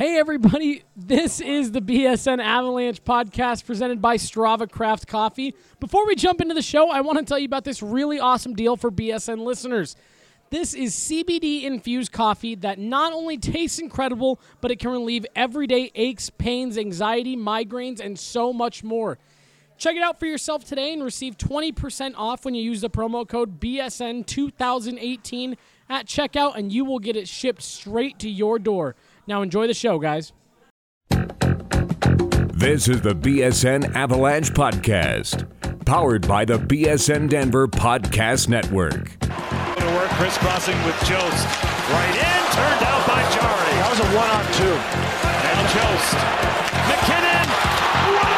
Hey, everybody. This is the BSN Avalanche podcast presented by Strava Craft Coffee. Before we jump into the show, I want to tell you about this really awesome deal for BSN listeners. This is CBD infused coffee that not only tastes incredible, but it can relieve everyday aches, pains, anxiety, migraines, and so much more. Check it out for yourself today and receive 20% off when you use the promo code BSN2018 at checkout, and you will get it shipped straight to your door. Now, enjoy the show, guys. This is the BSN Avalanche Podcast, powered by the BSN Denver Podcast Network. To work crisscrossing with Jost. Right in, turned out by Jari. That was a one on two. Now Jost. MacKinnon. What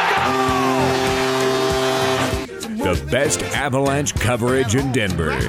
a goal! The best Avalanche coverage in Denver.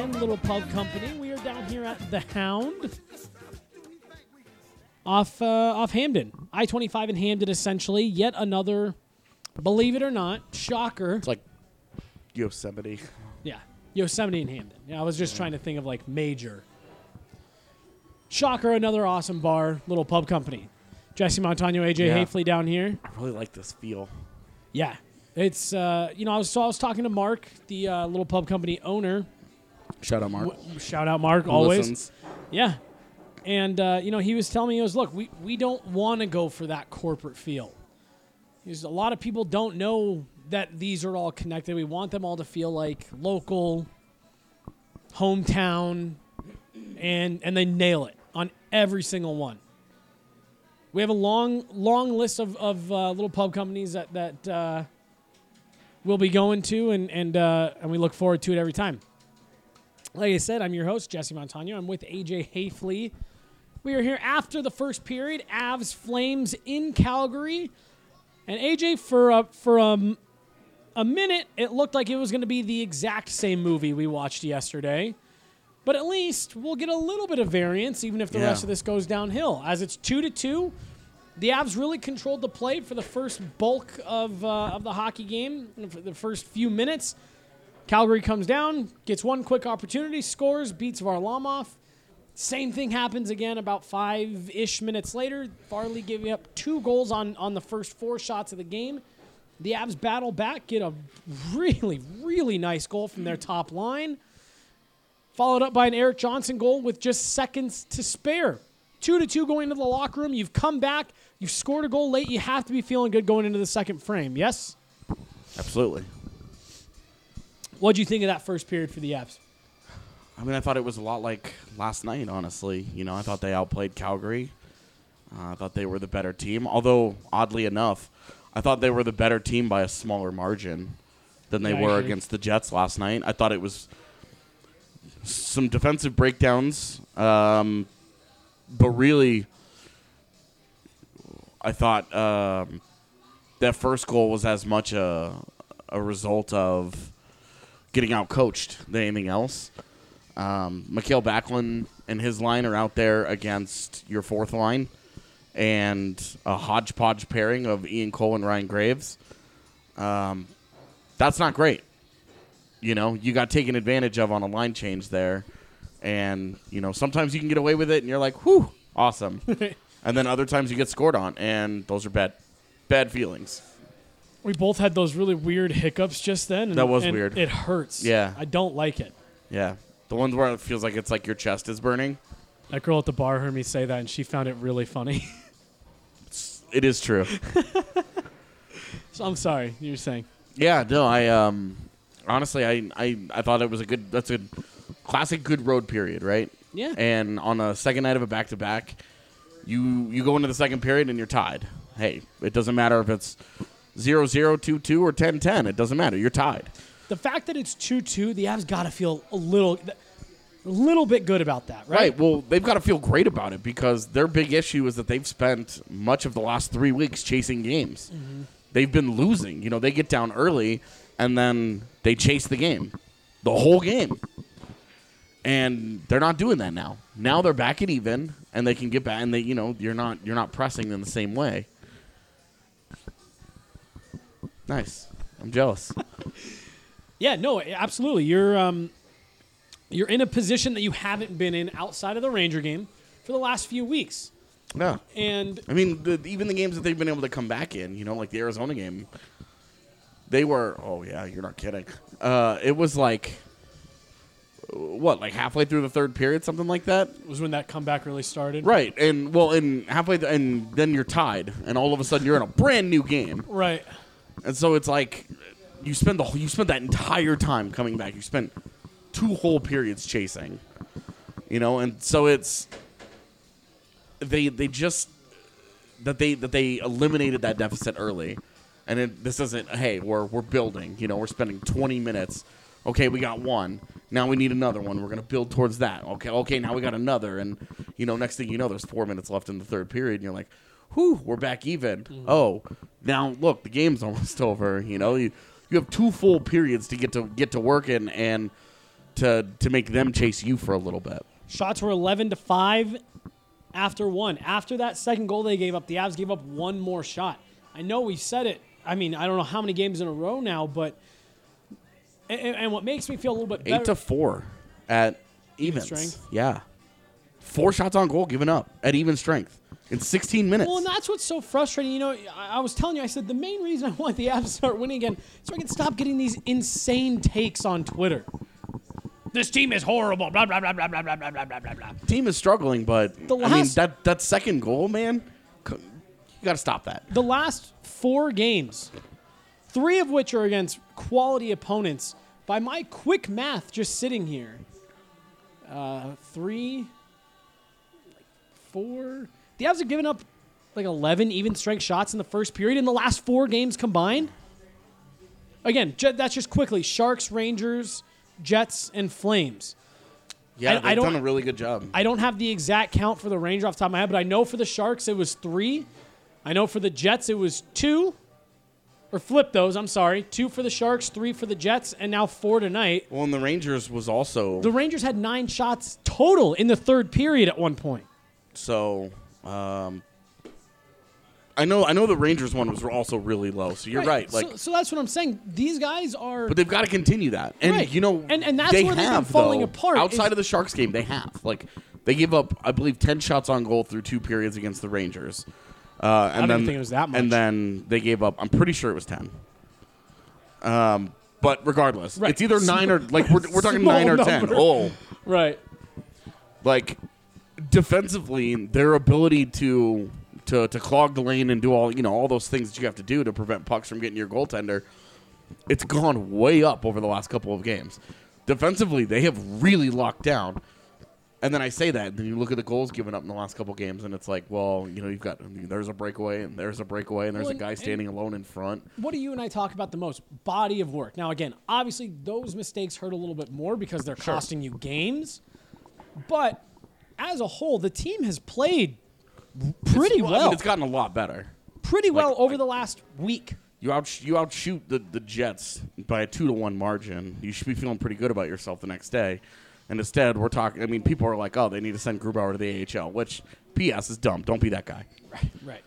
And Little Pub Company. We are down here at the Hound off uh, off Hampden, I twenty five in Hampden. Essentially, yet another, believe it or not, shocker. It's like Yosemite. Yeah, Yosemite in Hampden. Yeah, I was just trying to think of like major. Shocker, another awesome bar, Little Pub Company. Jesse Montano, AJ Yeah. Haefele down here. I really like this feel. Yeah, it's uh, you know I was so I was talking to Mark, the uh, Little Pub Company owner. Shout out, Mark. W- shout out Mark, Who always. listens. Yeah, and uh, you know he was telling me he was look we we don't want to go for that corporate feel. Because a lot of people don't know that these are all connected. We want them all to feel like local, hometown, and and they nail it on every single one. We have a long long list of of uh, little pub companies that that uh, we'll be going to, and and uh, and we look forward to it every time. Like I said, I'm your host, Jesse Montano. I'm with AJ Haefele. We are here after the first period, Avs Flames in Calgary. And AJ, for a, for a, a minute, it looked like it was going to be the exact same movie we watched yesterday. But at least we'll get a little bit of variance, even if the Yeah. rest of this goes downhill. As it's two to two, the Avs really controlled the play for the first bulk of uh, of the hockey game, for the first few minutes. Calgary comes down, gets one quick opportunity, scores, beats Varlamov. Same thing happens again about five ish minutes later. Varley giving up two goals on, on the first four shots of the game. The Avs battle back, get a really, really nice goal from their top line. Followed up by an Erik Johnson goal with just seconds to spare. Two to two going into the locker room. You've come back. You've scored a goal late. You have to be feeling good going into the second frame. Yes? Absolutely. What'd you think of that first period for the Avs? I mean, I thought it was a lot like last night, honestly. You know, I thought they outplayed Calgary. Uh, I thought they were the better team. Although, oddly enough, I thought they were the better team by a smaller margin than they Yeah, were against the Jets last night. I thought it was some defensive breakdowns. Um, but really, I thought um, that first goal was as much a, a result of getting out coached than anything else. Um, Mikael Backlund and his line are out there against your fourth line and a hodgepodge pairing of Ian Cole and Ryan Graves. Um, that's not great. You know, you got taken advantage of on a line change there. And, you know, sometimes you can get away with it and you're like, whew, awesome. and then other times you get scored on, and those are bad, bad feelings. We both had those really weird hiccups just then. And, That was and weird. It hurts. Yeah. I don't like it. Yeah. The ones where it feels like it's like your chest is burning. That girl at the bar heard me say that, and she found it really funny. It is true. so I'm sorry. You were saying. Yeah, no, I um honestly I I, I thought it was a good that's a classic good road period, right? Yeah. And on a second night of a back to back, you you go into the second period and you're tied. Hey, it doesn't matter if it's 0 0 2 2 or 10 10. It doesn't matter. You're tied. The fact that it's 2 2, the Avs got to feel a little. a little bit good about that, right? Right. Well, they've got to feel great about it because their big issue is that they've spent much of the last three weeks chasing games. Mm-hmm. They've been losing. You know, they get down early and then they chase the game, the whole game, and they're not doing that now. Now they're back at even, and they can get back. And they, you know, you're not you're not pressing them the same way. Nice. I'm jealous. Yeah, no, absolutely. You're um, you're in a position that you haven't been in outside of the Ranger game for the last few weeks, yeah. and I mean, the, even the games that they've been able to come back in, you know, like the Arizona game, they were. Oh yeah, you're not kidding. Uh, it was like what, like halfway through the third period, something like that. was when that comeback really started. Right, and well, and halfway, th- and then you're tied, and all of a sudden you're in a brand new game, Right. And so it's like you spend the you spent that entire time coming back. You spent two whole periods chasing, you know, and so it's they they just that they that they eliminated that deficit early, and it, this isn't hey we're we're building, you know, we're spending 20 minutes. Okay, we got one. Now we need another one. We're gonna build towards that. Okay, okay. Now we got another, and you know, next thing you know, there's four minutes left in the third period, and you're like, "Whew, we're back even." Mm-hmm. Oh, now look, the game's almost over. You know, you you have two full periods to get to get to work in and to to make them chase you for a little bit. Shots were 11 to 5 after one. After that second goal they gave up, the Avs gave up one more shot. I know we've said it. I mean, I don't know how many games in a row now, but. And, and- and what makes me feel a little bit better. Eight to four at even strength? Yeah, four shots on goal given up at even strength in 16 minutes. Well, and that's what's so frustrating. You know, I, I was telling you, I said the main reason I want the Avs to start winning again is so I can stop getting these insane takes on Twitter. This team is horrible. Blah blah blah blah blah blah blah blah blah blah. blah. Team is struggling, but The I mean that that second goal, man, you got to stop that. The last four games, three of which are against quality opponents. By my quick math, just sitting here, uh, three, four. The Avs have given up like 11 even strength shots in the first period in the last four games combined. Again, that's just quickly Sharks, Rangers, Jets, and Flames. Yeah, I- they've I don't- done a really good job. I don't have the exact count for the Ranger off the top of my head, but I know for the Sharks it was three. I know for the Jets it was two. Or flip those, I'm sorry. Two for the Sharks, three for the Jets, and now four tonight. well, and the Rangers was also The Rangers had nine shots total in the third period at one point. so. Um, I know, I know the Rangers one was also really low. So you're right. Like, so, so that's what I'm saying. These guys are. but they've got to continue that. And Right. you know, And- and that's they where they've been have, falling though, apart Outside is- of the Sharks game, they have like they gave up, I believe, ten shots on goal through two periods against the Rangers. Uh, and didn't then, think it was that much. And then they gave up. I'm pretty sure it was ten. Um, but regardless, Right. it's either nine or like we're, we're talking Small nine or ten. number. Oh, right. like defensively, their ability to to to clog the lane and do all you know all those things that you have to do to prevent pucks from getting your goaltender, it's gone way up over the last couple of games. Defensively, they have really locked down. And then I say that, and then you look at the goals given up in the last couple games, and it's like, well, you know, you've got there's a breakaway, and there's a breakaway, and there's Well, a guy standing alone in front. What do you and I talk about the most? Body of work. Now, again, obviously those mistakes hurt a little bit more because they're costing you games. But as a whole, the team has played pretty It's- well. I mean, it's gotten a lot better. pretty well over like- the last week. You out you outshoot the, the Jets by a two to one margin. You should be feeling pretty good about yourself the next day. And instead, we're talking. I mean, people are like, "Oh, they need to send Grubauer to the AHL," which P.S. is dumb. Don't be that guy. Right. Right.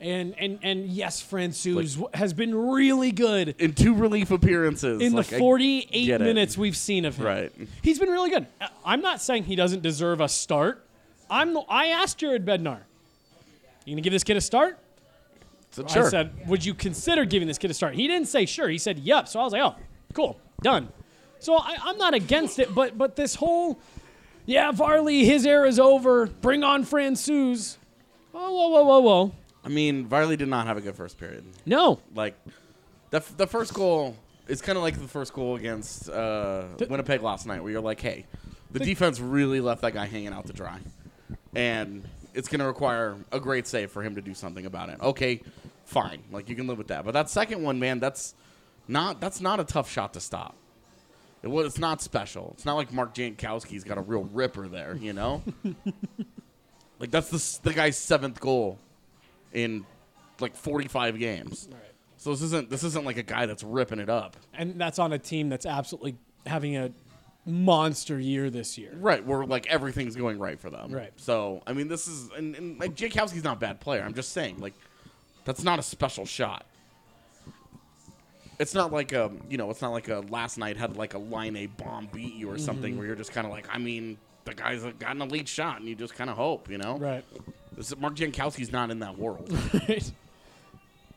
And and and yes, Francouz w has been really good In two relief appearances, in like, the 48 get it. minutes we've seen of him. Right. He's been really good. I- I'm not saying he doesn't deserve a start. I'm the, I asked Jared Bednar, "You gonna give this kid a start?" So, sure. I said, "Would you consider giving this kid a start?" He didn't say sure. He said, "Yep." So I was like, "Oh, cool, done." So I, I'm not against it, but but this whole, yeah, Varley, his era is over. Bring on Francouz. Whoa, whoa, whoa, whoa, whoa. I mean, Varley did not have a good first period. No, Like, the f- the first goal is kind of like the first goal against uh, Winnipeg last night, where you're like, "Hey, the, defense really left that guy hanging out to dry," and it's going to require a great save for him to do something about it. Okay, fine, like you can live with that. But that second one, man, that's not that's not a tough shot to stop. It was. It's not special. It's not like Mark Jankowski's got a real ripper there. You know. like that's the the guy's seventh goal in like 45 games. Right. So this isn't this isn't like a guy that's ripping it up. And that's on a team that's absolutely having a monster year this year. Right, where like everything's going right for them. Right. So I mean, this is and, and like Jankowski's not a bad player. I'm just saying, like, that's not a special shot. It's not like a you know, it's not like a last night had like a Laine bomb beat you or something Mm-hmm. where you're just kind of like, I mean, the guy's got an elite shot and you just kind of hope, you know. Right. This Mark Jankowski's not in that world. Right.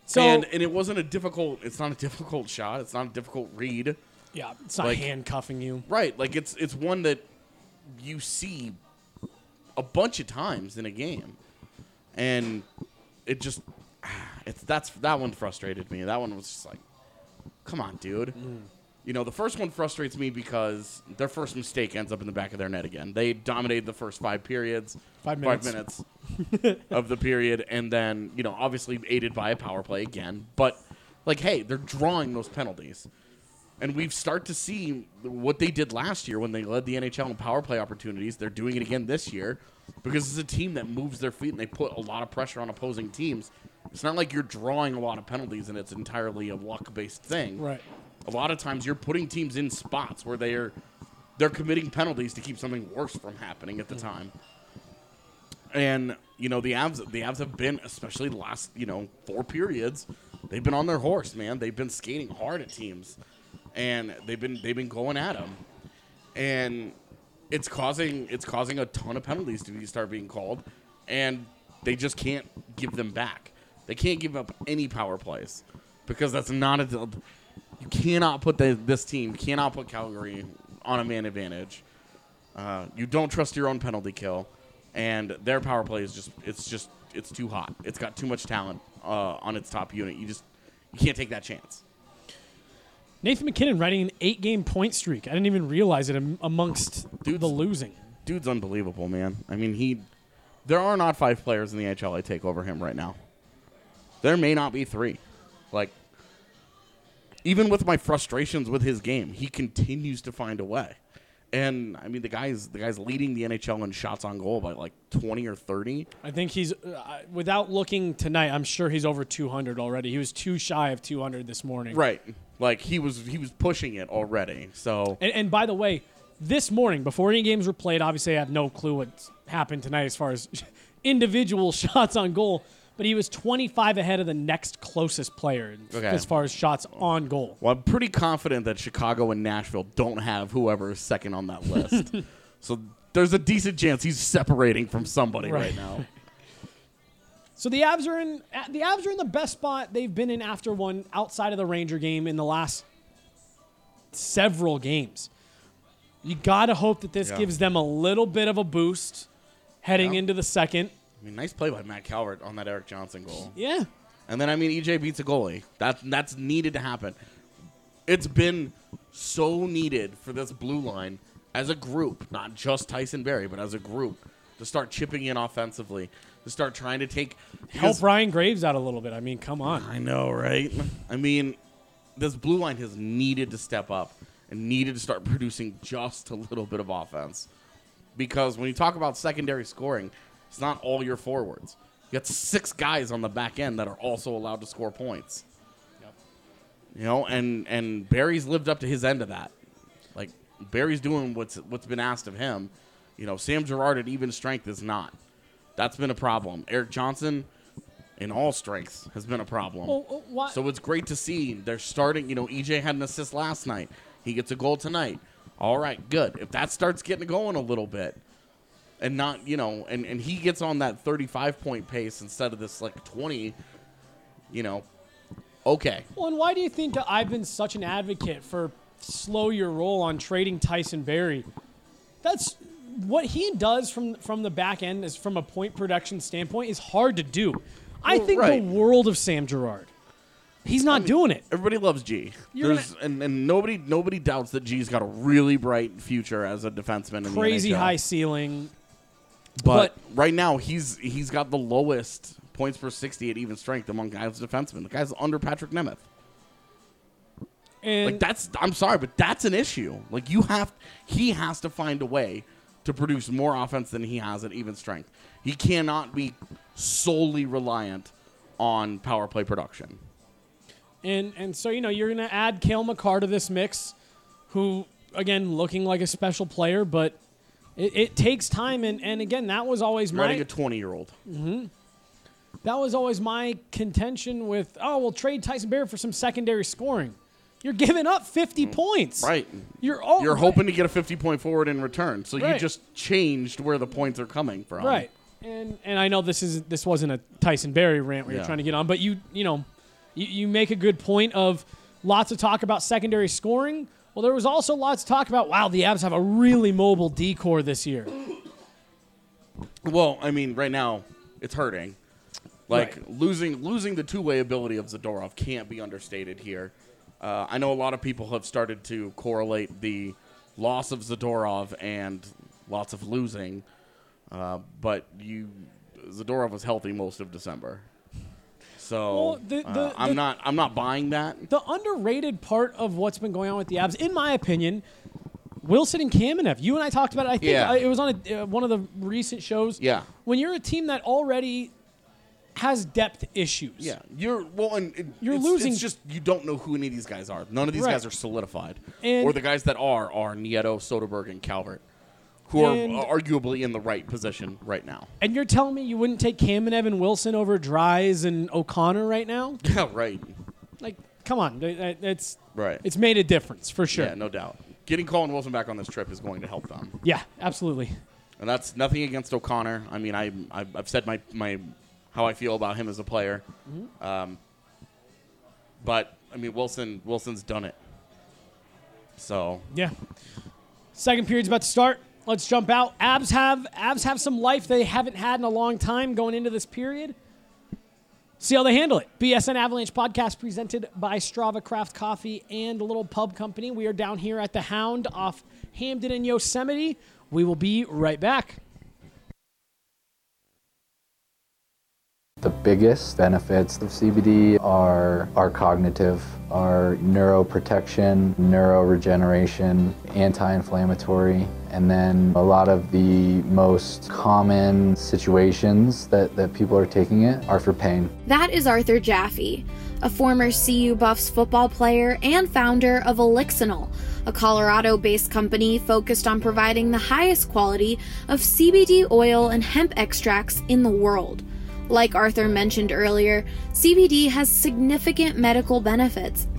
So and and it wasn't a difficult. It's not a difficult shot. It's not a difficult read. yeah, it's not like- handcuffing you. Right, like it's it's one that you see a bunch of times in a game, and it just it's that's that one frustrated me. That one was just like, come on, dude. Mm. You know, the first one frustrates me because their first mistake ends up in the back of their net again. They dominated the first five periods, Five minutes. minutes of the period, and then you know, obviously aided by a power play again. But like, hey, they're drawing those penalties. And we've start to see what they did last year when they led the NHL in power play opportunities. They're doing it again this year because it's a team that moves their feet and they put a lot of pressure on opposing teams. It's not like you're drawing a lot of penalties and it's entirely a luck based thing. Right. A lot of times you're putting teams in spots where they are they're committing penalties to keep something worse from happening at the time. And you know the Avs, the Avs have been, especially the last you know four periods, they've been on their horse, man. They've been skating hard at teams, and they've been they've been going at them, and it's causing it's causing a ton of penalties to be, start being called, and they just can't give them back. They can't give up any power plays because that's not a. You cannot put the, this team cannot put Calgary on a man advantage. Uh, you don't trust your own penalty kill, and their power play is just it's just it's too hot. It's got too much talent uh, on its top unit. You just you can't take that chance. Nathan MacKinnon riding an eight-game point streak. I didn't even realize it amongst Dude's- the losing. Dude's unbelievable, man. I mean, he there are not five players in the NHL I take over him right now. There may not be three. Like even with my frustrations with his game, he continues to find a way. And I mean, the guy's the guy's leading the NHL in shots on goal by like twenty or thirty. I think he's uh, without looking tonight. I'm sure he's over 200 already. He was too shy of 200 this morning. Right. Like he was he was pushing it already. So And, and by the way, this morning, before any games were played, obviously I have no clue what's happened tonight as far as individual shots on goal, but he was 25 ahead of the next closest player Okay. as far as shots on goal. Well, I'm pretty confident that Chicago and Nashville don't have whoever is second on that list. so there's a decent chance he's separating from somebody right, Right. now. So the Avs are in uh, the Avs are in the best spot they've been in after one outside of the Ranger game in the last several games. You got to hope that this Yeah. gives them a little bit of a boost heading Yeah. into the second. I mean, nice play by Matt Calvert on that Erik Johnson goal. Yeah. And then I mean, EJ beats a goalie. That that's needed to happen. It's been so needed for this blue line as a group, not just Tyson Barrie, but as a group, to start chipping in offensively, to start trying to take Help Ryan Graves out a little bit. I mean, come on. I know, right? I mean, this blue line has needed to step up and needed to start producing just a little bit of offense. Because when you talk about secondary scoring, it's not all your forwards. You got six guys on the back end that are also allowed to score points. Yep. You know, and and Barrie's lived up to his end of that. Like Barrie's doing what's what's been asked of him. You know, Sam Girard at even strength is not. That's been a problem. Erik Johnson, in all strengths, has been a problem. Uh, why- So it's great to see they're starting. You know, EJ had an assist last night. He gets a goal tonight. All right, good. If that starts getting going a little bit, and not you know, and and he gets on that 35 point pace instead of this like 20, you know, okay. Well, and why do you think I've been such an advocate for slow your roll on trading Tyson Barrie? That's what he does from from the back end is from a point production standpoint is hard to do. I think right. the world of Sam Girard. He's not doing it. Everybody loves G. There's and, and nobody nobody doubts that G's got a really bright future as a defenseman. In Crazy the NHL. high ceiling. But, right now he's he's got the lowest points per 60 at even strength among guys defensemen. The guy's under Patrik Nemeth. And like that's I'm sorry, but that's an issue. Like you have he has to find a way to produce more offense than he has at even strength. He cannot be solely reliant on power play production. And and so you know you're gonna add Cale Makar to this mix, who again looking like a special player, but it, it takes time. And, and again, that was always my a 20 year old. that was always my contention with oh we'll trade Tyson Barrie for some secondary scoring. You're giving up 50 points. Mm. Right. You're all You're hoping to get a 50 point forward in return. So you just changed where the points are coming from. Right. And and I know this is this wasn't a Tyson Barrie rant where you're trying to get on, but you you know, you, you make a good point of lots of talk about secondary scoring. Well, there was also lots of talk about wow, the Avs have a really mobile D corps this year. Well, I mean, right now it's hurting. Like Right. losing losing the two way ability of Zadorov can't be understated here. Uh, I know a lot of people have started to correlate the loss of Zadorov and lots of losing, uh, but you Zadorov was healthy most of December. So Well, the- uh, I'm the- not I'm not buying that. The underrated part of what's been going on with the Avs, in my opinion, Wilson and Kamenev. You and I talked about it. I think Yeah. uh, it was on a, uh, one of the recent shows. Yeah. When you're a team that already has depth issues. Yeah, you're well, and it, You're it's, losing- It's just you don't know who any of these guys are. None of these Right. guys are solidified, And- or the guys that are are Nieto, Soderberg, and Calvert, who And- are arguably in the right position right now. And you're telling me you wouldn't take Kamenev and Evan Wilson over Dries and O'Connor right now? Yeah, right, Like, come on, it's right. it's made a difference for sure. yeah, no doubt. Getting Colin Wilson back on this trip is going to help them, Yeah, absolutely. and that's nothing against O'Connor. I mean, I I've I've said my my how I feel about him as a player, Mm-hmm. um, but I mean Wilson Wilson's done it. So Yeah. Second period's about to start. Let's jump out. Avs have Avs have some life they haven't had in a long time going into this period. See how they handle it. BSN Avalanche podcast presented by Strava Craft Coffee and a little pub company. We are down here at the Hound off Hampden and Yosemite. We will be right back. The biggest benefits of CBD are are cognitive, are neuroprotection, neuroregeneration, anti-inflammatory, and then a lot of the most common situations that, that people are taking it are for pain. That is Arthur Jaffe, a former CU Buffs football player and founder of Elixinol, a Colorado based company focused on providing the highest quality of CBD oil and hemp extracts in the world. Like Arthur mentioned earlier, CBD has significant medical benefits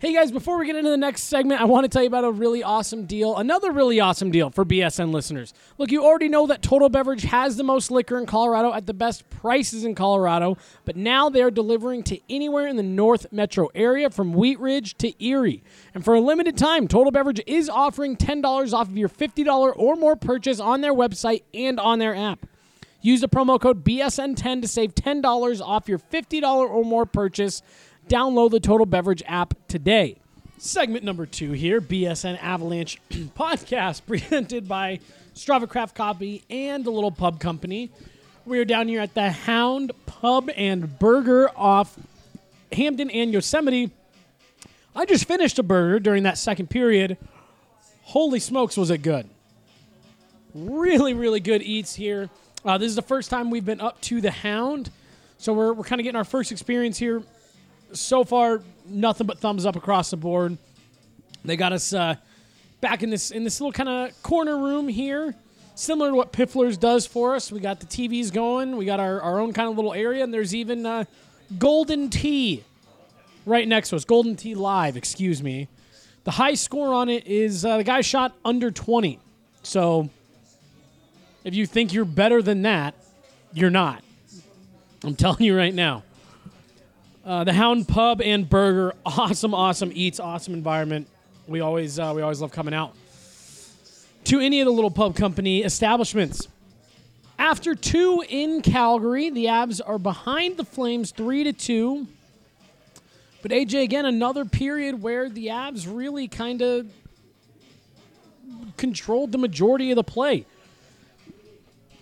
Hey guys, before we get into the next segment, I want to tell you about a really awesome deal. Another really awesome deal for BSN listeners. Look, you already know that Total Beverage has the most liquor in Colorado at the best prices in Colorado, but now they're delivering to anywhere in the North Metro area from Wheat Ridge to Erie. And for a limited time, Total Beverage is offering $10 off of your $50 or more purchase on their website and on their app. Use the promo code BSN10 to save $10 off your $50 or more purchase. Download the Total Beverage app today. Segment number two here BSN Avalanche podcast presented by Strava Craft Coffee and the Little Pub Company. We are down here at the Hound Pub and Burger off Hampden and Yosemite. I just finished a burger during that second period. Holy smokes, was it good! really, really good eats here. Uh, this is the first time we've been up to the Hound, so we're, we're kind of getting our first experience here. So far, nothing but thumbs up across the board. They got us uh, back in this in this little kind of corner room here, similar to what Piffler's does for us. We got the TVs going. We got our, our own kind of little area, and there's even uh, Golden Tee right next to us. Golden Tee Live, excuse me. The high score on it is uh, the guy shot under 20. So If you think you're better than that, you're not. I'm telling you right now. Uh, the Hound Pub and Burger, awesome, awesome eats, awesome environment. We always uh, we always love coming out to any of the little pub company establishments. After two in Calgary, the Avs are behind the Flames three to two. But AJ, again, another period where the Avs really kind of controlled the majority of the play.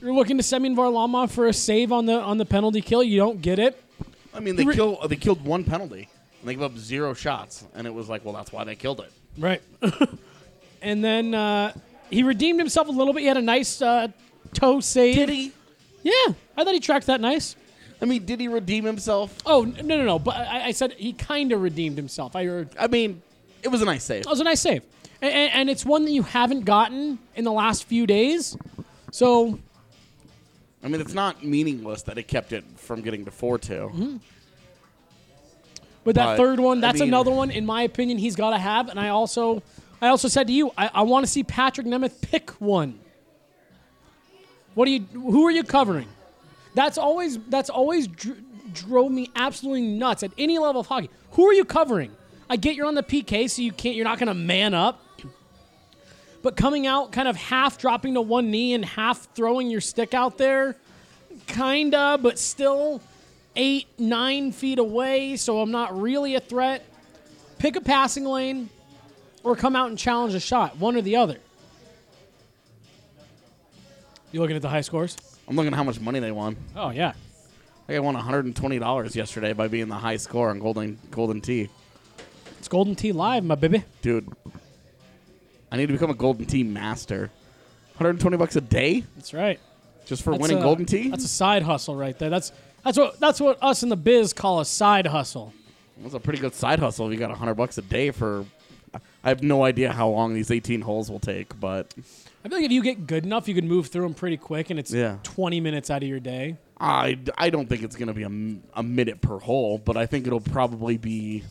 You're looking to Semyon Varlamov for a save on the on the penalty kill. You don't get it. I mean, they Re- kill they killed one penalty. And they gave up zero shots, and it was like, well, that's why they killed it. Right. and then uh, he redeemed himself a little bit. He had a nice uh, toe save. Did he? Yeah, I thought he tracked that nice. I mean, did he redeem himself? Oh no no no! But I, I said he kind of redeemed himself. I heard I mean, it was a nice save. that was a nice save, and, and, and it's one that you haven't gotten in the last few days. So I mean, it's not meaningless that it kept it from getting to four 2 mm-hmm. But that But, third one, I that's mean- another one, in my opinion, he's got to have. And I also, I also said to you, I, I want to see Patrik Nemeth pick one. What do you? Who are you covering? That's always that's always dr- drove me absolutely nuts at any level of hockey. Who are you covering? I get you're on the PK, so you can't. You're not going to man up. But coming out, kind of half dropping to one knee and half throwing your stick out there, kinda, but still eight, nine feet away, so I'm not really a threat. Pick a passing lane or come out and challenge a shot, one or the other. You looking at the high scores? I'm looking at how much money they won. Oh, yeah. I think I won 120 dollars yesterday by being the high score on Golden Golden Tee. It's Golden Tee Live, my baby. Dude, I need to become a Golden Tee master. 120 bucks a day That's right. just for That's winning a- Golden Tee. That's a side hustle right there. That's that's what that's what us in the biz call a side hustle. That's a pretty good side hustle if you got 100 bucks a day for. I have no idea how long these 18 holes will take, but I feel like if you get good enough, you can move through them pretty quick, and it's Yeah. 20 minutes out of your day. I, I don't think it's going to be a, m- a minute per hole, but I think it'll probably be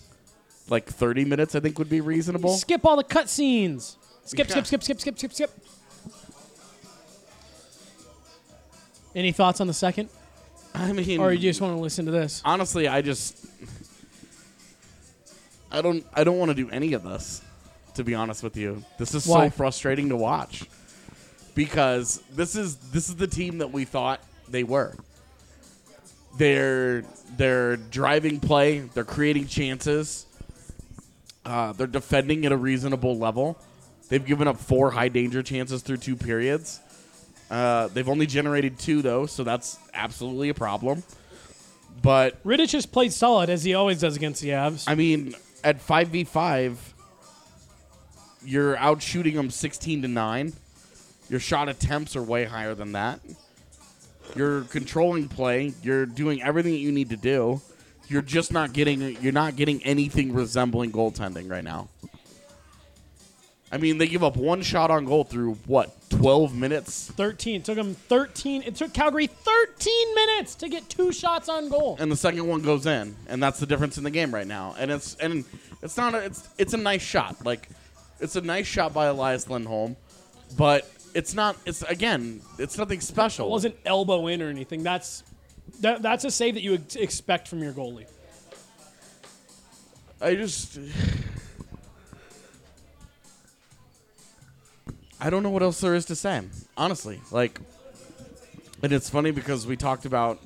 like 30 minutes, I think would be reasonable. Skip all the cutscenes. Skip, skip, skip, skip, skip, skip, skip. Any thoughts on the second, I mean, or you just want to listen to this? honestly, I just. I don't. I don't want to do any of this. To be honest with you, this is Why? so frustrating to watch because this is this is the team that we thought they were. They're they're driving play. They're creating chances. Uh, they're defending at a reasonable level. They've given up four high danger chances through two periods. Uh, they've only generated two though, so that's absolutely a problem. But Rittich has played solid as he always does against the Avs. I mean, at five v five, you're out shooting them sixteen to nine. Your shot attempts are way higher than that. You're controlling play. You're doing everything that you need to do. You're just not getting. You're not getting anything resembling goaltending right now. I mean, they give up one shot on goal through what twelve minutes, 13 it took him 13. It took Calgary 13 minutes to get two shots on goal. and the second one goes in, and that's the difference in the game right now. And it's and it's not a, it's it's a nice shot. Like it's a nice shot by Elias Lindholm, but it's not. It's again, it's nothing special. It wasn't elbow in or anything. That's that, that's a save that you ex- expect from your goalie. I just. I don't know what else there is to say. Honestly, like, and it's funny because we talked about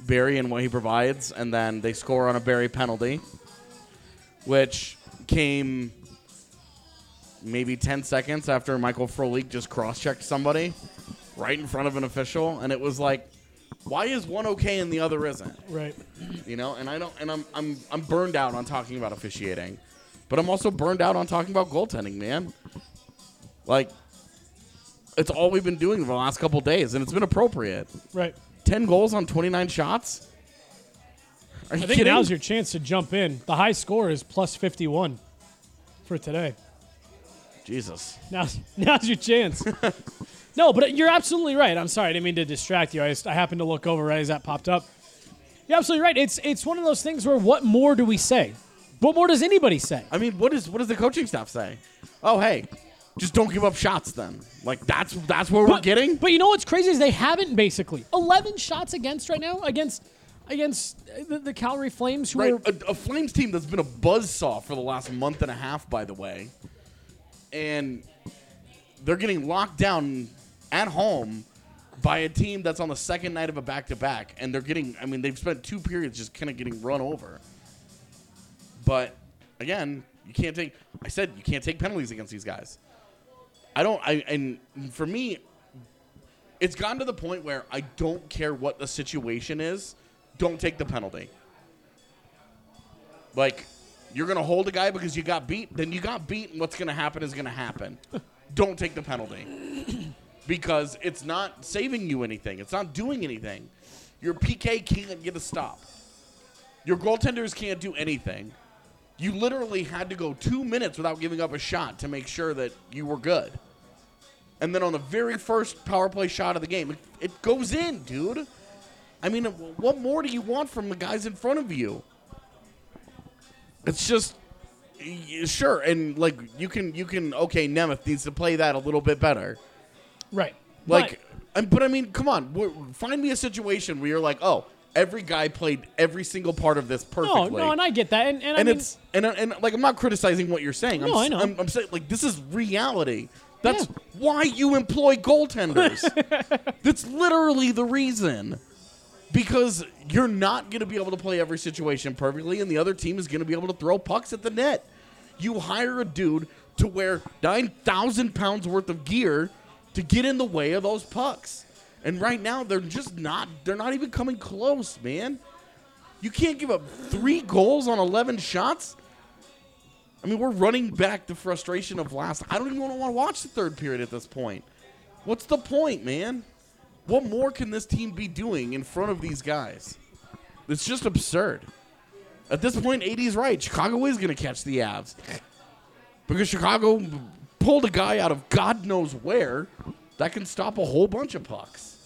Barrie and what he provides, and then they score on a Barrie penalty, which came maybe 10 seconds after Michael Frolik just cross-checked somebody right in front of an official, and it was like, why is one okay and the other isn't? Right. you know and i don't and i'm i'm i'm burned out on talking about officiating but i'm also burned out on talking about goaltending man like it's all we've been doing for the last couple days and it's been appropriate Right. 10 goals on 29 shots are you I think kidding now's your chance to jump in. The high score is plus 51 for today. jesus Now's, now's your chance. no, but you're absolutely right. I'm sorry. I didn't mean to distract you. I, just, I happened to look over right as that popped up. You're absolutely right. It's, it's one of those things where what more do we say? What more does anybody say? i mean what is what does the coaching staff say oh hey Just don't give up shots then. Like that's that's what we're getting. But you know what's crazy is they haven't basically 11 shots against right now against against uh, the, the Calgary Flames who Right, are a, a Flames team that's been a buzzsaw for the last month and a half, by the way, and they're getting locked down at home by a team that's on the second night of a back-to-back, and they're getting. I mean, they've spent two periods just kind of getting run over. But again, you can't take. I said you can't take penalties against these guys. I don't. I and for me, it's gotten to the point where I don't care what the situation is. Don't take the penalty. Like, you're gonna hold a guy because you got beat, then you got beat, and what's gonna happen is gonna happen. don't take the penalty because it's not saving you anything. It's not doing anything. Your PK can't get a stop. Your goaltenders can't do anything. You literally had to go two minutes without giving up a shot to make sure that you were good. And then on the very first power play shot of the game, it, it goes in, dude. I mean, what more do you want from the guys in front of you? It's just sure, and like you can you can okay, Nemeth needs to play that a little bit better. right. Like, and, but I mean, come on, find me a situation where you're like, oh, every guy played every single part of this But- perfectly. no, no, and I get that, and, and, I and mean, it's and, and like I'm not criticizing what you're saying. I'm, No, I s- know. I'm, I'm saying like this is reality. That's Yeah. why you employ goaltenders. That's literally the reason. Because you're not going to be able to play every situation perfectly, and the other team is going to be able to throw pucks at the net. You hire a dude to wear 9,000 pounds worth of gear to get in the way of those pucks. And right now, they're just not, they're not even coming close, man. You can't give up three goals on 11 shots. I mean, we're running back the frustration of last. I don't even want to watch the third period at this point. What's the point, man? What more can this team be doing in front of these guys? It's just absurd. At this point, 80's right. Chicago is going to catch the Avs. Because Chicago pulled a guy out of God knows where that can stop a whole bunch of pucks.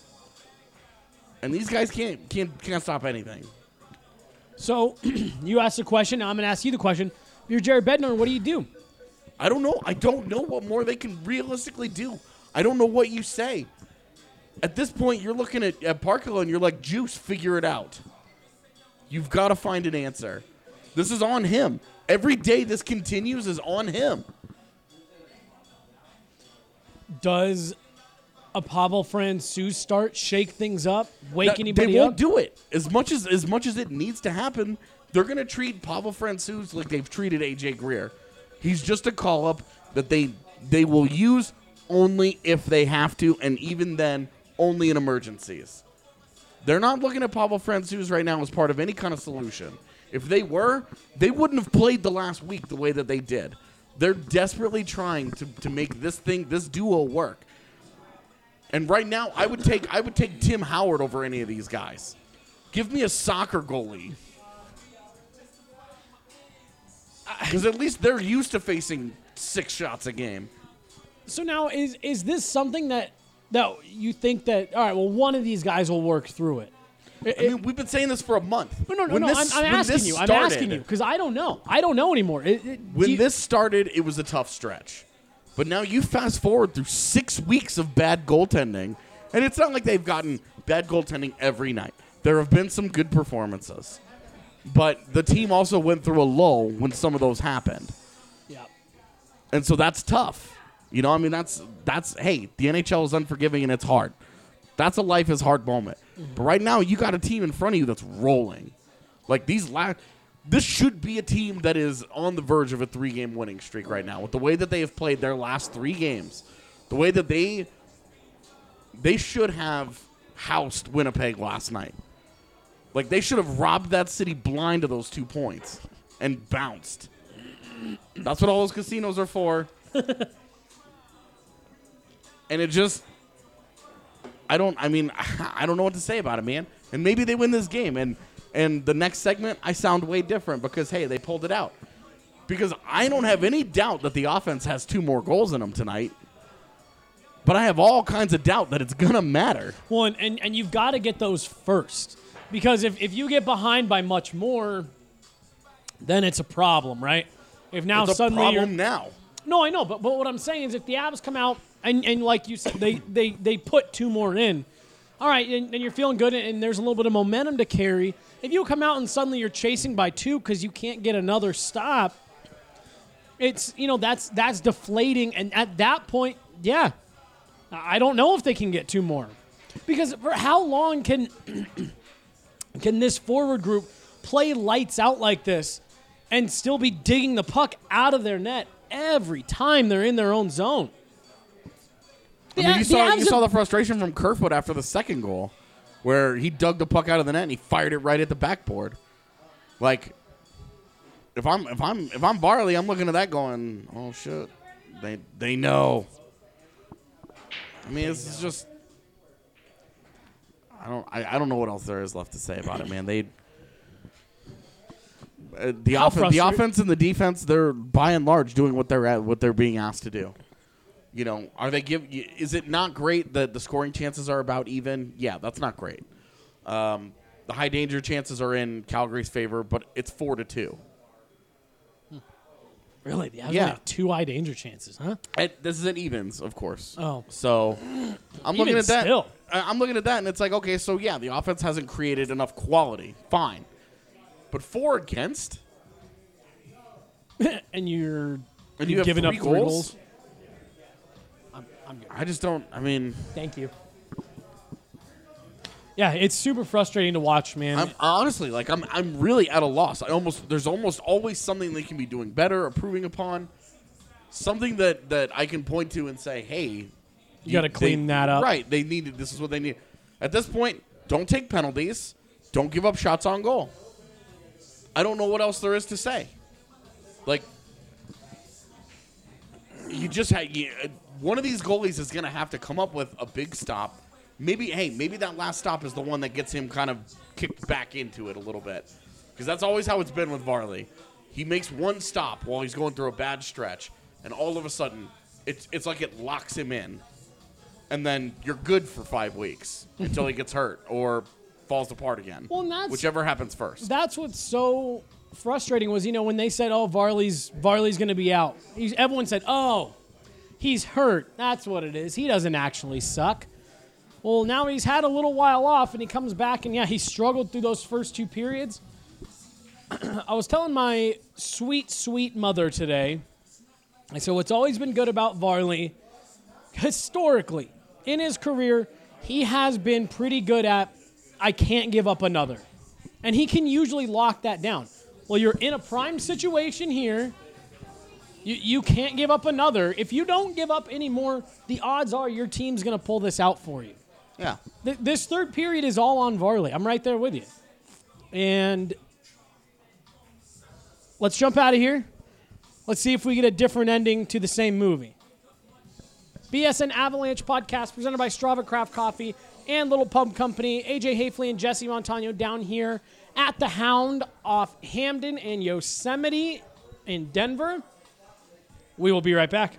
And these guys can't can't can't stop anything. so you asked the question. Now I'm going to ask you the question. You're Jared Bednar, what do you do? I don't know. I don't know what more they can realistically do. I don't know what you say. At this point, you're looking at, at Parkkila and you're like, Juice, figure it out. You've got to find an answer. This is on him. Every day this continues is on him. Does a Pavel Francouz start, shake things up, wake anybody up? they won't up? do it as much as as much as it needs to happen. They're going to treat Pavel Francouz like they've treated AJ Greer. He's just a call up that they they will use only if they have to, and even then, only in emergencies. They're not looking at Pavel Francouz right now as part of any kind of solution. If they were, they wouldn't have played the last week the way that they did. They're desperately trying to, to make this thing, this duo work. And right now, I would take I would take Tim Howard over any of these guys. Give me a soccer goalie. Because at least they're used to facing six shots a game. So now is is this something that that you think that all right? Well, one of these guys will work through it. I mean, we've been saying this for a month. No, no, no, When no. this- I'm, I'm asking you. I'm asking you because I don't know. I don't know anymore. It- it- When you- this started, it was a tough stretch. But now you fast forward through six weeks of bad goaltending, and it's not like they've gotten bad goaltending every night. There have been some good performances. But the team also went through a lull when some of those happened. yeah. And so that's tough. You know, I mean that's that's hey, the NHL is unforgiving and it's hard. That's a life is hard moment. Mm-hmm. But right now you got a team in front of you that's rolling. Like these last this should be a team that is on the verge of a three-game winning streak right now with the way that they have played their last 3 games. The way that they they should have housed Winnipeg last night. Like they should have robbed that city blind of those 2 points and bounced. That's what all those casinos are for. and it just I don't I mean I don't know what to say about it, man. And maybe they win this game and and the next segment I sound way different because hey, they pulled it out. Because I don't have any doubt that the offense has two more goals in them tonight. But I have all kinds of doubt that it's going to matter. Well, and, and, and you've got to get those first. Because if, if you get behind by much more, then it's a problem, right? If now It's a suddenly problem you're now. No, I know, but, but what I'm saying is if the Avs come out and, and like you said, they, they, they put two more in, all right, and, and you're feeling good and there's a little bit of momentum to carry. If you come out and suddenly you're chasing by two because you can't get another stop, it's you know that's that's deflating, and at that point, yeah, I don't know if they can get two more because for how long can can this forward group play lights out like this and still be digging the puck out of their net every time they're in their own zone? I mean, you the saw you saw the frustration from Kerfoot after the second goal, where he dug the puck out of the net and he fired it right at the backboard. Like, if I'm if I'm if I'm Varley, I'm looking at that going, oh shit, they they know. I mean, it's just. I don't. I, I don't know what else there is left to say about it, man. They. Uh, the, How off- the offense and the defense, they're by and large doing what they're at, what they're being asked to do. You know, are they give? Is it not great that the scoring chances are about even? Yeah, that's not great. Um, the high danger chances are in Calgary's favor, but it's four to two. Really, Yeah. have two high danger chances, huh? And this is at evens, of course. Oh. so I'm looking at that. still. I- I'm looking at that, and it's like, okay, so yeah, the offense hasn't created enough quality. Fine, but four against, And you're and you have giving three up three goals. goals. I'm, I'm good. I just don't. I mean, Thank you. Yeah, it's super frustrating to watch, man. I'm honestly like I'm I'm really at a loss. I almost there's almost always something they can be doing better, improving upon, something that that I can point to and say, hey, You gotta they- clean that up. Right? They needed. This is what they need. At this point, don't take penalties. Don't give up shots on goal. I don't know what else there is to say. Like, you just had you, uh, one of these goalies is going to have to come up with a big stop. Maybe, hey, maybe that last stop is the one that gets him kind of kicked back into it a little bit, because that's always how it's been with Varley. He makes one stop while he's going through a bad stretch, and all of a sudden, it's it's like it locks him in, and then you're good for five weeks until he gets hurt or falls apart again. Well, that's- whichever happens first. That's what's so frustrating was you know when they said oh Varley's Varley's going to be out. He's, everyone said oh he's hurt. That's what it is. He doesn't actually suck. Well, now he's had a little while off and he comes back and yeah he struggled through those first two periods. I was telling my sweet sweet mother today. I said what's always been good about Varley historically in his career he has been pretty good at I can't give up another. And he can usually lock that down. Well, you're in a prime situation here. You, you can't give up another. If you don't give up anymore, the odds are your team's going to pull this out for you. Yeah. Th- this third period is all on Varley. I'm right there with you. And let's jump out of here. Let's see if we get a different ending to the same movie. BSN Avalanche podcast presented by Strava Craft Coffee and Little Pub Company. AJ Haefele and Jesse Montano down here at the Hound off Hampden and Yosemite in Denver. We will be right back.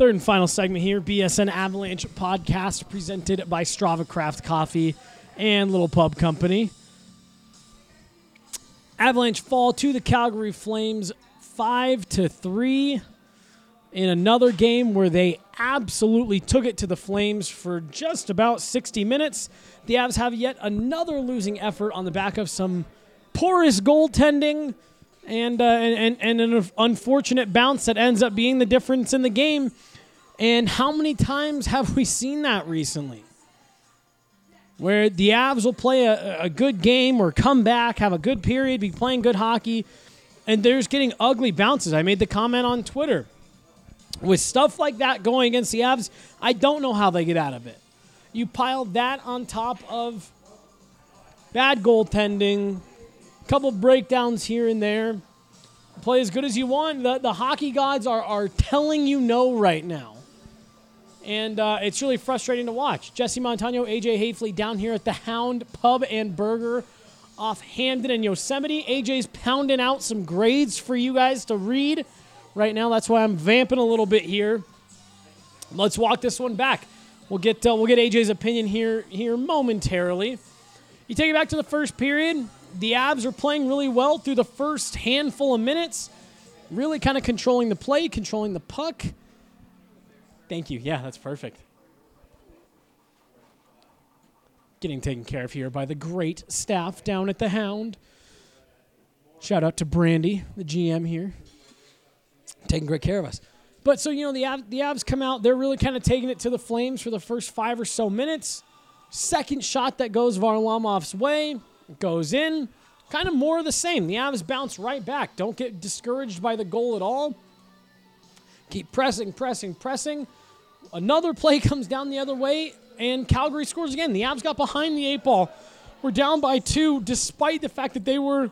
Third and final segment here BSN Avalanche podcast presented by Strava Craft Coffee and Little Pub Company. Avalanche fall to the Calgary Flames 5 to 3 in another game where they absolutely took it to the Flames for just about 60 minutes. The Avs have yet another losing effort on the back of some porous goaltending and, uh, and, and an unfortunate bounce that ends up being the difference in the game. And how many times have we seen that recently? where the Avs will play a, a good game or come back, have a good period, be playing good hockey, and there's getting ugly bounces. I made the comment on Twitter. With stuff like that going against the Avs, I don't know how they get out of it. You pile that on top of bad goaltending, a couple breakdowns here and there. Play as good as you want. The, the hockey gods are, are telling you no right now. And uh, it's really frustrating to watch. Jesse Montano, AJ Haefele down here at the Hound Pub and Burger off Hampden and Yosemite. AJ's pounding out some grades for you guys to read right now. That's why I'm vamping a little bit here. Let's walk this one back. We'll get uh, we'll get AJ's opinion here here momentarily. You take it back to the first period. The Avs are playing really well through the first handful of minutes, really kind of controlling the play, controlling the puck. Thank you. Yeah, that's perfect. Getting taken care of here by the great staff down at the Hound. Shout out to Brandy, the GM here, taking great care of us. But so you know the the Avs come out, they're really kind of taking it to the Flames for the first five or so minutes. Second shot that goes Varlamov's way goes in. Kind of more of the same. The Avs bounce right back. Don't get discouraged by the goal at all. Keep pressing, pressing, pressing. Another play comes down the other way, and Calgary scores again. The Avs got behind the eight ball. We're down by two, despite the fact that they were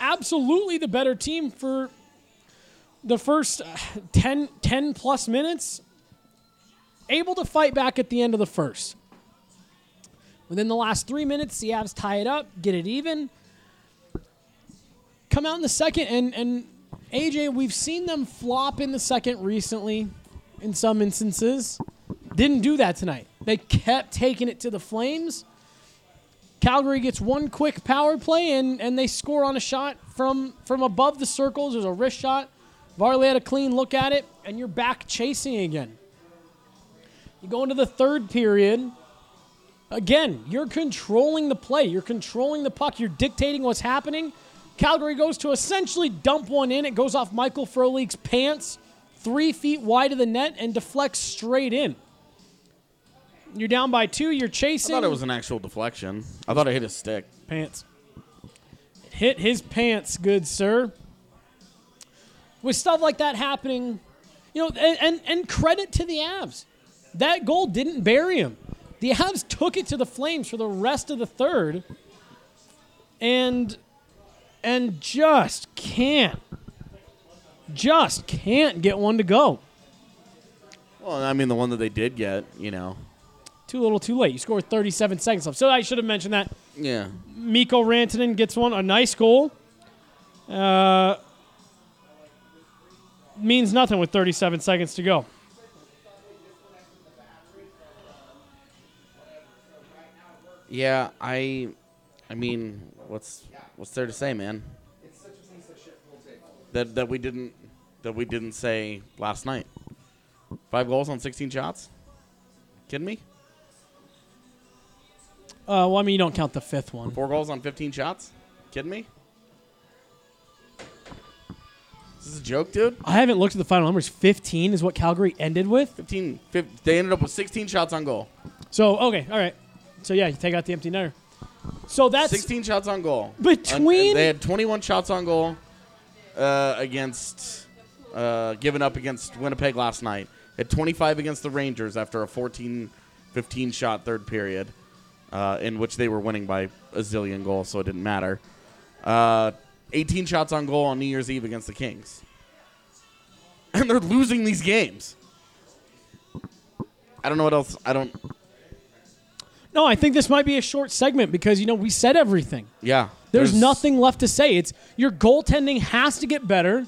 absolutely the better team for the first uh, 10, 10 plus minutes. Able to fight back at the end of the first. Within the last three minutes, the Avs tie it up, get it even. Come out in the second, and, and AJ, we've seen them flop in the second recently in some instances. Didn't do that tonight. They kept taking it to the Flames. Calgary gets one quick power play, and, and they score on a shot from, from above the circles. There's a wrist shot. Varley had a clean look at it, and you're back chasing again. You go into the third period. Again, you're controlling the play. You're controlling the puck. You're dictating what's happening. Calgary goes to essentially dump one in. It goes off Michael Frolik's pants, three feet wide of the net, and deflects straight in. You're down by two. You're chasing. I thought it was an actual deflection. I thought it hit his stick. pants. It hit his pants, good sir. With stuff like that happening, you know, and, and, and credit to the Avs. That goal didn't bury him. The Avs took it to the Flames for the rest of the third and and just can't just can't get one to go. Well, I mean, the one that they did get, you know. Too little, too late. You scored 37 seconds left. So I should have mentioned that. Yeah. Mikko Rantanen gets one, a nice goal. Uh, means nothing with 37 seconds to go. Yeah, I I mean, what's what's there to say, man? That that we didn't that we didn't say last night. Five goals on 16 shots? Kidding me? Uh, well, I mean, you don't count the fifth one. Four goals on 15 shots? Kidding me? This is this a joke, dude? I haven't looked at the final numbers. 15 is what Calgary ended with. 15, fif- they ended up with 16 shots on goal. So, okay, all right. So, yeah, you take out the empty netter. So that's 16 shots on goal. Between- they had 21 shots on goal uh, against uh, given up against Winnipeg last night. Had 25 against the Rangers after a 14 15 shot third period uh, in which they were winning by a zillion goals, so it didn't matter. Uh, 18 shots on goal on New Year's Eve against the Kings. And they're losing these games. I don't know what else. I don't. No. I think this might be a short segment because you know we said everything. Yeah. There's, nothing left to say. It's your goaltending has to get better.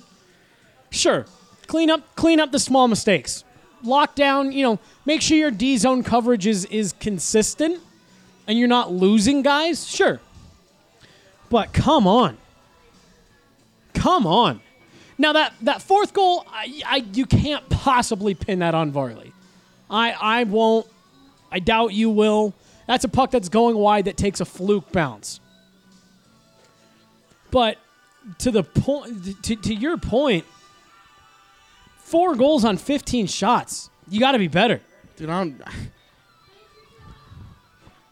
Sure, clean up clean up the small mistakes. Lock down, you know, make sure your D zone coverage is is consistent and you're not losing guys. Sure. But come on. Come on. Now that that fourth goal, I, I you can't possibly pin that on Varley. I I won't. I doubt you will. That's a puck that's going wide that takes a fluke bounce. But to the point, to, to your point, four goals on 15 shots. You got to be better. Dude, I don't.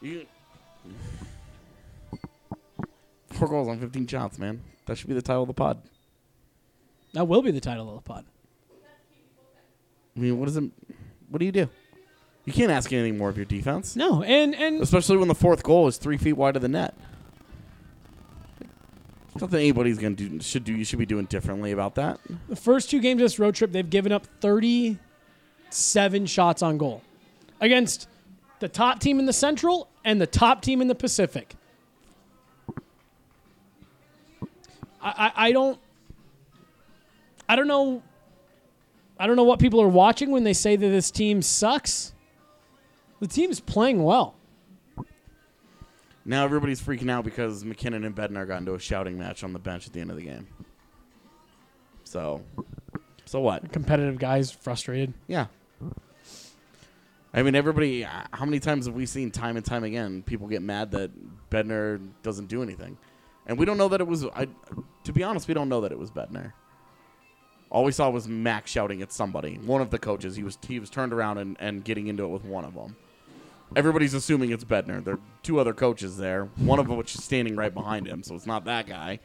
You four goals on 15 shots, man. That should be the title of the pod. That will be the title of the pod. I mean, what is it? What do you do? You can't ask anything more of your defense, No, and and especially when the fourth goal is three feet wide of the net. Something anybody's gonna do should do. You should be doing differently about that. the first two games of this road trip, they've given up 37 shots on goal against the top team in the Central and the top team in the Pacific. I, I, I don't I don't know I don't know what people are watching when they say that this team sucks. The team's playing well. Now everybody's freaking out because MacKinnon and Bednar got into a shouting match on the bench at the end of the game. So, so what? Competitive guys frustrated. Yeah. I mean, everybody. uh, How many times have we seen time and time again people get mad that Bednar doesn't do anything, and we don't know that it was. I, to be honest, we don't know that it was Bednar. All we saw was Mac shouting at somebody, one of the coaches. He was he was turned around and, and getting into it with one of them. Everybody's assuming it's Bednar. There are two other coaches there, one of which is standing right behind him, so it's not that guy.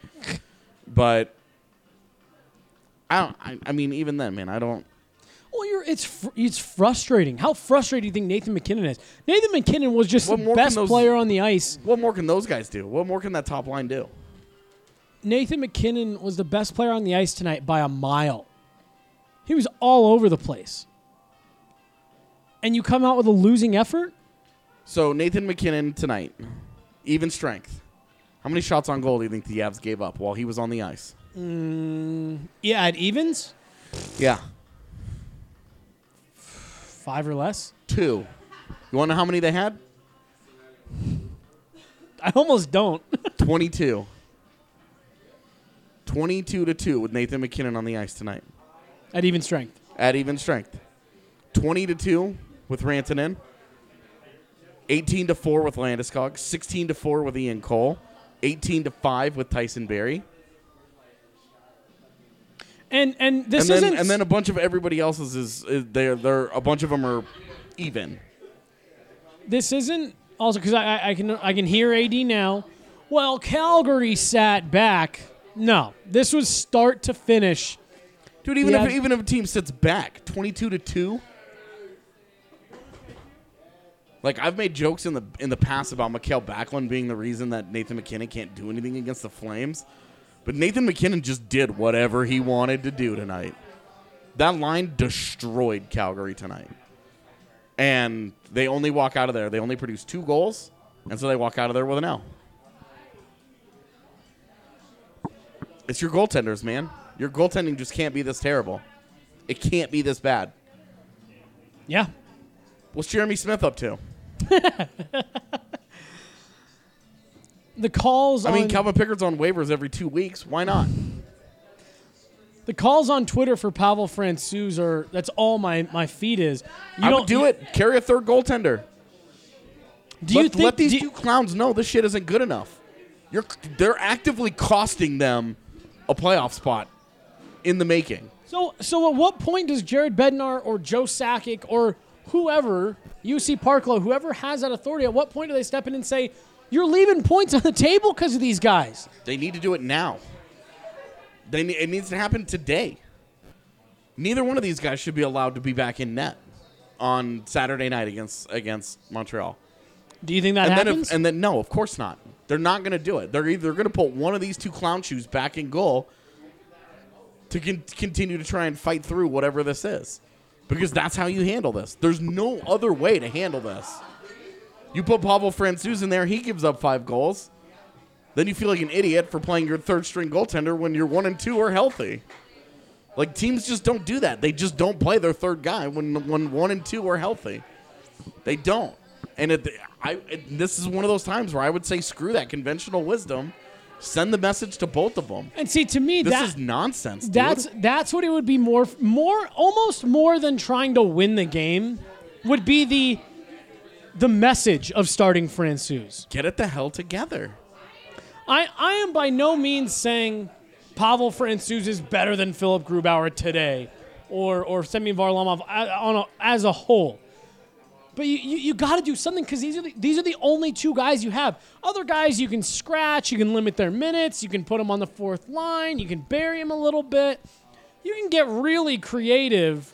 But I don't. I, I mean, even then, man, I don't. Well, you're it's fr- it's frustrating. How frustrated do you think Nathan MacKinnon is? Nathan MacKinnon was just What the more can best those- player on the ice. What more can those guys do? What more can that top line do? Nathan MacKinnon was the best player on the ice tonight by a mile. He was all over the place. And you come out with a losing effort? So Nathan MacKinnon tonight, even strength. How many shots on goal do you think the Avs gave up while he was on the ice? Mm, yeah, at evens, Yeah, five or less. two. You want to know how many they had? I almost don't. Twenty-two. Twenty-two to two with Nathan MacKinnon on the ice tonight at even strength. at even strength. Twenty to two with Rantanen. Eighteen to four with Landeskog. Sixteen to four with Ian Cole. Eighteen to five with Tyson Barrie. And and this and then isn't and then a bunch of everybody else's is, is they're they're a bunch of them are even. this isn't also because I, I I can I can hear AD now. Well, Calgary sat back. No, this was start to finish. Dude, even Yeah. if even if a team sits back, twenty two to two. Like I've made jokes in the in the past about Mikael Backlund being the reason that Nathan MacKinnon can't do anything against the Flames, but Nathan MacKinnon just did whatever he wanted to do tonight. That line destroyed Calgary tonight, and they only walk out of there. They only produce two goals, and so they walk out of there with an L. It's your goaltenders, man. Your goaltending just can't be this terrible. It can't be this bad. Yeah, What's Jeremy Smith up to? the calls. I mean, on, Calvin Pickard's on waivers every two weeks. Why not? the calls on Twitter for Pavel Francouz are. That's all my my feed is. You I don't would do it. Carry a third goaltender. Do let, you think let these do- two clowns know this shit isn't good enough. You're they're actively costing them a playoff spot in the making. So, so at what point does Jared Bednar or Joe Sakic or whoever, UC Parklow, whoever has that authority, at what point do they step in and say, you're leaving points on the table because of these guys? They need to do it now. They it needs to happen today. Neither one of these guys should be allowed to be back in net on Saturday night against against Montreal. Do you think that and then happens? if, and then no, of course not. They're not going to do it. They're either going to put one of these two clown shoes back in goal to con- continue to try and fight through whatever this is, because that's how you handle this. There's no other way to handle this. You put Pavel Francouz in there, he gives up five goals. Then you feel like an idiot for playing your third string goaltender when your one and two are healthy. Like teams just don't do that. They just don't play their third guy when when one and two are healthy. They don't. And it, I, it, this is one of those times where I would say, screw that conventional wisdom. Send the message to both of them. and see, to me, This that, is nonsense. Dude. that's that's what it would be more, more, almost more than trying to win the game, would be the the message of starting Francouz. get it the hell together. I, I am by no means saying Pavel Francouz is better than Philipp Grubauer today or, or Semyon Varlamov uh, on as a whole. But you, you, you got to do something because these are the, these are the only two guys you have. Other guys you can scratch, you can limit their minutes, you can put them on the fourth line, you can bury them a little bit. You can get really creative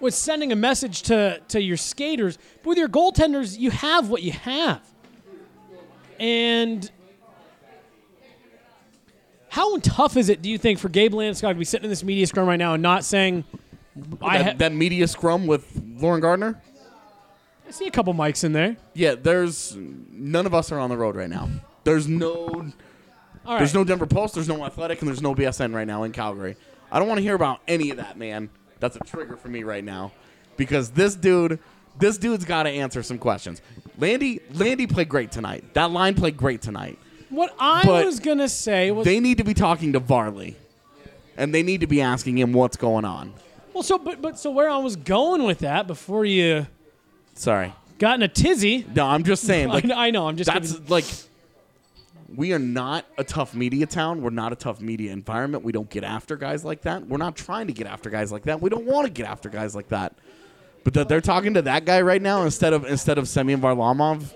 with sending a message to, to your skaters. But with your goaltenders, you have what you have. And how tough is it, do you think, for Gabe Landeskog to be sitting in this media scrum right now and not saying, I, that, ha- that media scrum with Lauren Gardner. I see a couple mics in there. Yeah, there's none of us are on the road right now. There's no All right. there's no Denver Post, there's no Athletic, and there's no BSN right now in Calgary. I don't want to hear about any of that, man. That's a trigger for me right now because this dude, this dude's got to answer some questions. Landy, Landy played great tonight. That line played great tonight. what I but was going to say was. They need to be talking to Varley, and they need to be asking him what's going on. Well, so, but, but, so where I was going with that before you Sorry, got in a tizzy. no, I'm just saying. Like, I, know, I know. I'm just that's giving- like we are not a tough media town. We're not a tough media environment. We don't get after guys like that. We're not trying to get after guys like that. We don't want to get after guys like that. But that they're talking to that guy right now instead of instead of Semyon Varlamov.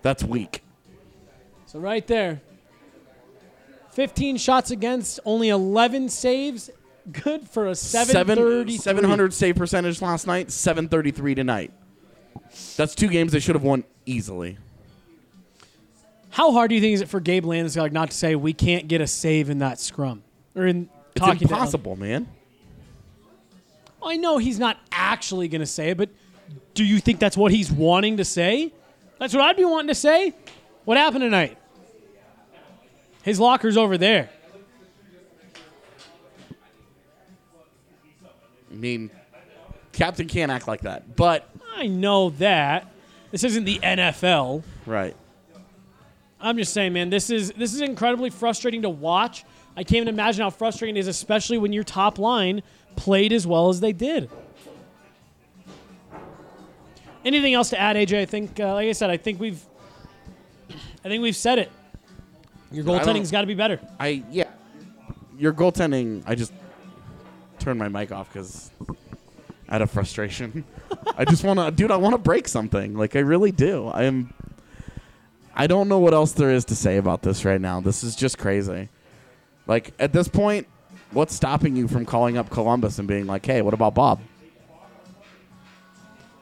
That's weak. So right there. 15 shots against, only 11 saves. Good for a 730. 700 save percentage last night, 733 tonight. That's two games they should have won easily. How hard do you think is it for Gabe Landeskog not to say we can't get a save in that scrum? Or in It's talking to- impossible, man. I know he's not actually going to say it, but do you think that's what he's wanting to say? That's what I'd be wanting to say. What happened tonight? His locker's over there. I mean, captain can't act like that. But I know that. This isn't the NFL. right. I'm just saying, man, this is this is incredibly frustrating to watch. I can't even imagine how frustrating it is, especially when your top line played as well as they did. Anything else to add, AJ? I think, uh, like I said, I think we've, I think we've said it. Your goaltending's got to be better. I yeah, your goaltending. I just turned my mic off because out of frustration. I just want to, dude. I want to break something. Like I really do. I am. I don't know what else there is to say about this right now. This is just crazy. Like at this point, what's stopping you from calling up Columbus and being like, "Hey, what about Bob?"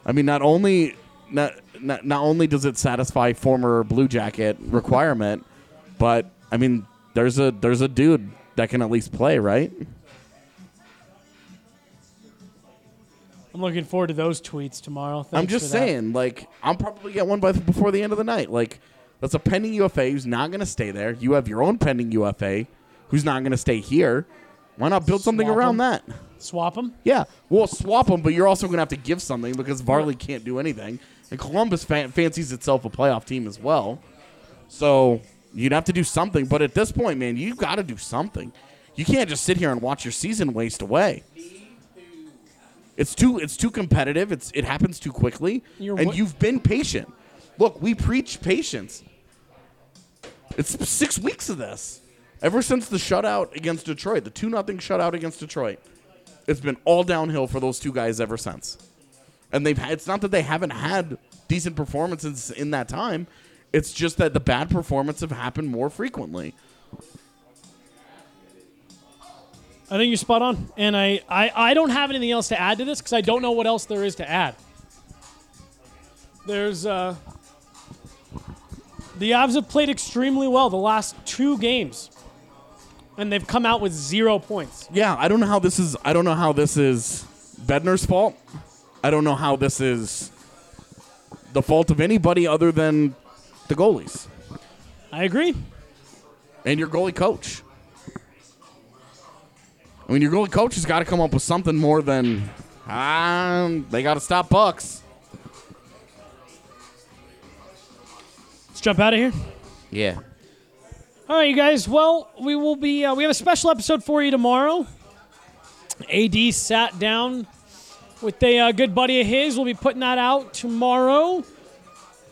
I mean, not only not not, not only does it satisfy former Blue Jacket requirement, but I mean, there's a there's a dude that can at least play, right? I'm looking forward to those tweets tomorrow. I'm just for that. saying, like, I'm probably get one by before the end of the night. Like, that's a pending UFA who's not going to stay there. You have your own pending UFA who's not going to stay here. Why not build something Swap around 'em. that? Swap them. Yeah, well, swap them, but you're also going to have to give something because Varley can't do anything, and Columbus fan- fancies itself a playoff team as well. So you'd have to do something. But at this point, man, you got to do something. You can't just sit here and watch your season waste away. It's too it's too competitive. It's it happens too quickly, You're and what- you've been patient. Look, we preach patience. It's six weeks of this. Ever since the shutout against Detroit, the two nothing shutout against Detroit, it's been all downhill for those two guys ever since. And they've had, it's not that they haven't had decent performances in that time. It's just that the bad performances have happened more frequently. I think you're spot on, and I, I, I don't have anything else to add to this because I don't know what else there is to add. There's uh, the Avs have played extremely well the last two games, and they've come out with zero points. Yeah, I don't know how this is. I don't know how this is Bednar's fault. I don't know how this is the fault of anybody other than the goalies I agree. and your goalie coach. I mean, your goalie coach has got to come up with something more than um, they got to stop pucks. Let's jump out of here. Yeah. All right, you guys. Well, we will be. Uh, we have a special episode for you tomorrow. AD sat down with a uh, good buddy of his. We'll be putting that out tomorrow.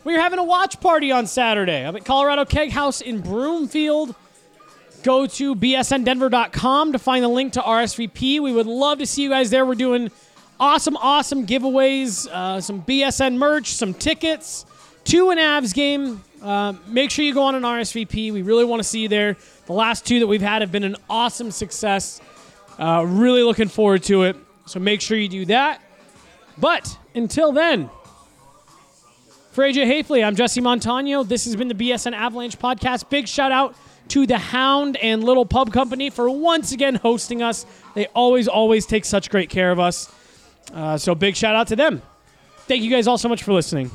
We're having a watch party on Saturday. I'm at Colorado Keg House in Broomfield. Go to bsndenver.com to find the link to RSVP. We would love to see you guys there. We're doing awesome, awesome giveaways, uh, some BSN merch, some tickets to an Avs game. Uh, make sure you go on an RSVP. We really want to see you there. The last two that we've had have been an awesome success. Uh, really looking forward to it. So make sure you do that. But until then, for AJ Haefele, I'm Jesse Montano. This has been the BSN Avalanche podcast. Big shout out to the Hound and Little Pub Company for once again hosting us. They always, always take such great care of us. Uh, so big shout out to them. Thank you guys all so much for listening.